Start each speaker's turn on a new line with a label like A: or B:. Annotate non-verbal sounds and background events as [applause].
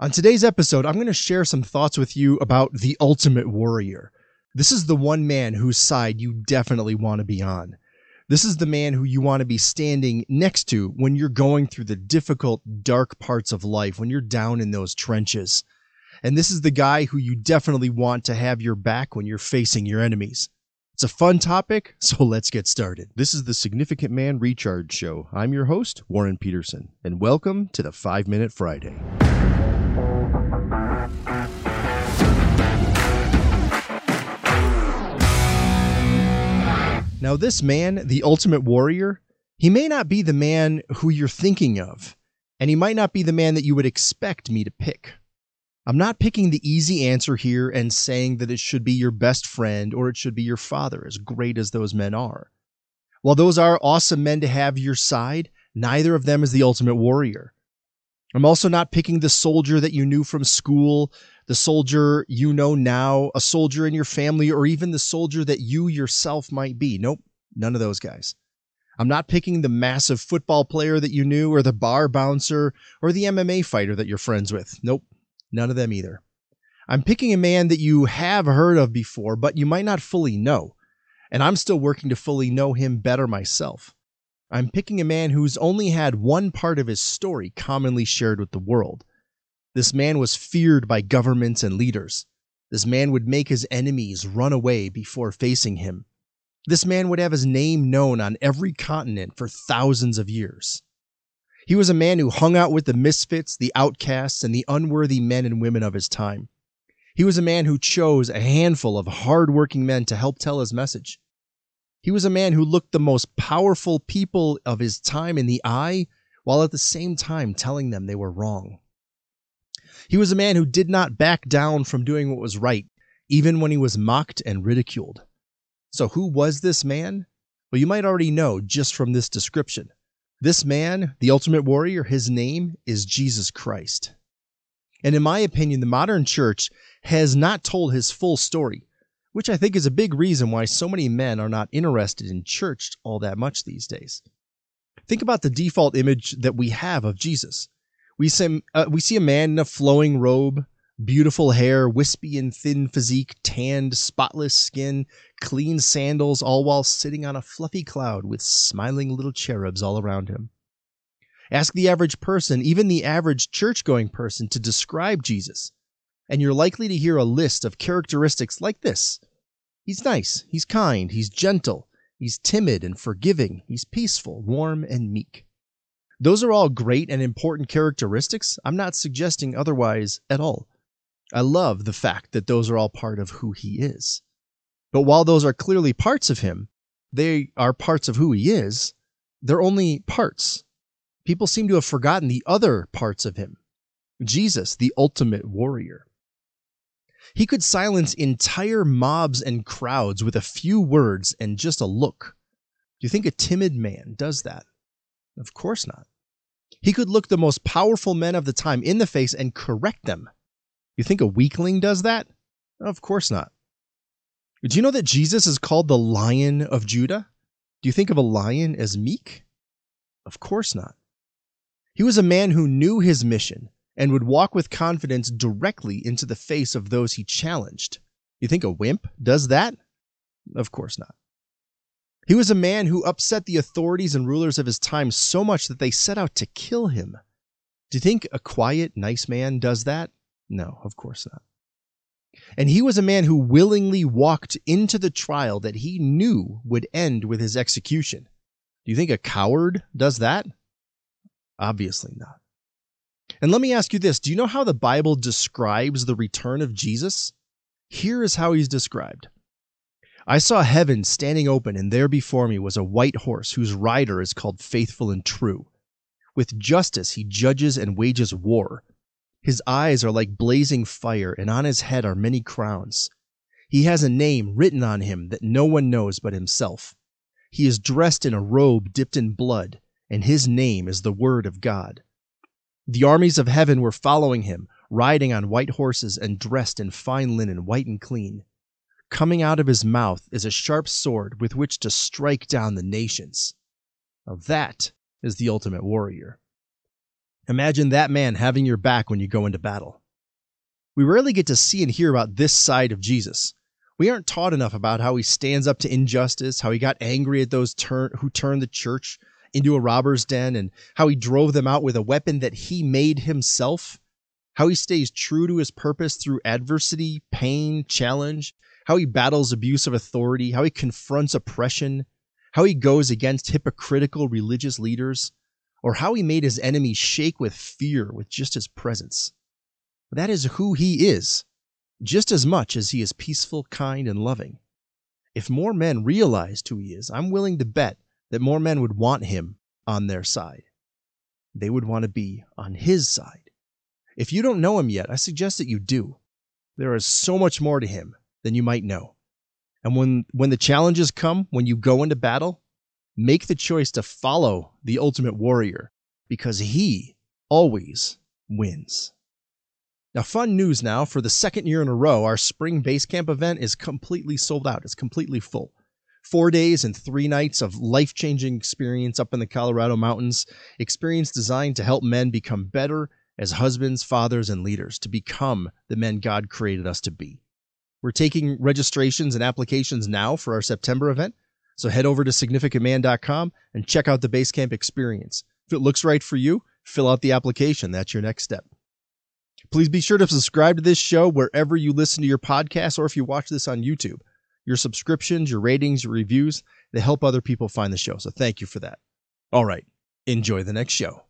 A: On today's episode, I'm going to share some thoughts with you about the ultimate warrior. This is the one man whose side you definitely want to be on. This is the man who you want to be standing next to when you're going through the difficult, dark parts of life, when you're down in those trenches. And this is the guy who you definitely want to have your back when you're facing your enemies. It's a fun topic, [laughs] so let's get started.
B: This is the Significant Man Recharge Show. I'm your host, Warren Peterson, and welcome to the 5 Minute Friday.
A: Now, this man, the ultimate warrior, he may not be the man who you're thinking of, and he might not be the man that you would expect me to pick. I'm not picking the easy answer here and saying that it should be your best friend or it should be your father, as great as those men are. While those are awesome men to have your side, neither of them is the ultimate warrior. I'm also not picking the soldier that you knew from school the soldier you know now, a soldier in your family, or even the soldier that you yourself might be. Nope, none of those guys. I'm not picking the massive football player that you knew, or the bar bouncer, or the MMA fighter that you're friends with. Nope, none of them either. I'm picking a man that you have heard of before, but you might not fully know. And I'm still working to fully know him better myself. I'm picking a man who's only had one part of his story commonly shared with the world. This man was feared by governments and leaders. This man would make his enemies run away before facing him. This man would have his name known on every continent for thousands of years. He was a man who hung out with the misfits, the outcasts, and the unworthy men and women of his time. He was a man who chose a handful of hard-working men to help tell his message. He was a man who looked the most powerful people of his time in the eye while at the same time telling them they were wrong. He was a man who did not back down from doing what was right, even when he was mocked and ridiculed. So, who was this man? Well, you might already know just from this description. This man, the ultimate warrior, his name is Jesus Christ. And in my opinion, the modern church has not told his full story, which I think is a big reason why so many men are not interested in church all that much these days. Think about the default image that we have of Jesus. We see, uh, we see a man in a flowing robe, beautiful hair, wispy and thin physique, tanned, spotless skin, clean sandals, all while sitting on a fluffy cloud with smiling little cherubs all around him. Ask the average person, even the average church going person, to describe Jesus, and you're likely to hear a list of characteristics like this He's nice, he's kind, he's gentle, he's timid and forgiving, he's peaceful, warm, and meek. Those are all great and important characteristics. I'm not suggesting otherwise at all. I love the fact that those are all part of who he is. But while those are clearly parts of him, they are parts of who he is, they're only parts. People seem to have forgotten the other parts of him. Jesus, the ultimate warrior. He could silence entire mobs and crowds with a few words and just a look. Do you think a timid man does that? Of course not. He could look the most powerful men of the time in the face and correct them. You think a weakling does that? Of course not. Do you know that Jesus is called the Lion of Judah? Do you think of a lion as meek? Of course not. He was a man who knew his mission and would walk with confidence directly into the face of those he challenged. You think a wimp does that? Of course not. He was a man who upset the authorities and rulers of his time so much that they set out to kill him. Do you think a quiet, nice man does that? No, of course not. And he was a man who willingly walked into the trial that he knew would end with his execution. Do you think a coward does that? Obviously not. And let me ask you this do you know how the Bible describes the return of Jesus? Here is how he's described I saw heaven standing open, and there before me was a white horse whose rider is called Faithful and True. With justice he judges and wages war. His eyes are like blazing fire, and on his head are many crowns. He has a name written on him that no one knows but himself. He is dressed in a robe dipped in blood, and his name is the Word of God. The armies of heaven were following him, riding on white horses and dressed in fine linen, white and clean. Coming out of his mouth is a sharp sword with which to strike down the nations. Now that is the ultimate warrior. Imagine that man having your back when you go into battle. We rarely get to see and hear about this side of Jesus. We aren't taught enough about how he stands up to injustice, how he got angry at those who turned the church into a robber's den, and how he drove them out with a weapon that he made himself, how he stays true to his purpose through adversity, pain, challenge, how he battles abuse of authority, how he confronts oppression, how he goes against hypocritical religious leaders, or how he made his enemies shake with fear with just his presence. That is who he is, just as much as he is peaceful, kind, and loving. If more men realized who he is, I'm willing to bet that more men would want him on their side. They would want to be on his side. If you don't know him yet, I suggest that you do. There is so much more to him than you might know. And when, when the challenges come, when you go into battle, make the choice to follow the ultimate warrior because he always wins. Now, fun news now for the second year in a row, our spring base camp event is completely sold out. It's completely full. Four days and three nights of life changing experience up in the Colorado mountains, experience designed to help men become better as husbands, fathers, and leaders, to become the men God created us to be. We're taking registrations and applications now for our September event. So head over to significantman.com and check out the Basecamp experience. If it looks right for you, fill out the application. That's your next step. Please be sure to subscribe to this show wherever you listen to your podcast or if you watch this on YouTube. Your subscriptions, your ratings, your reviews, they help other people find the show. So thank you for that. All right, enjoy the next show.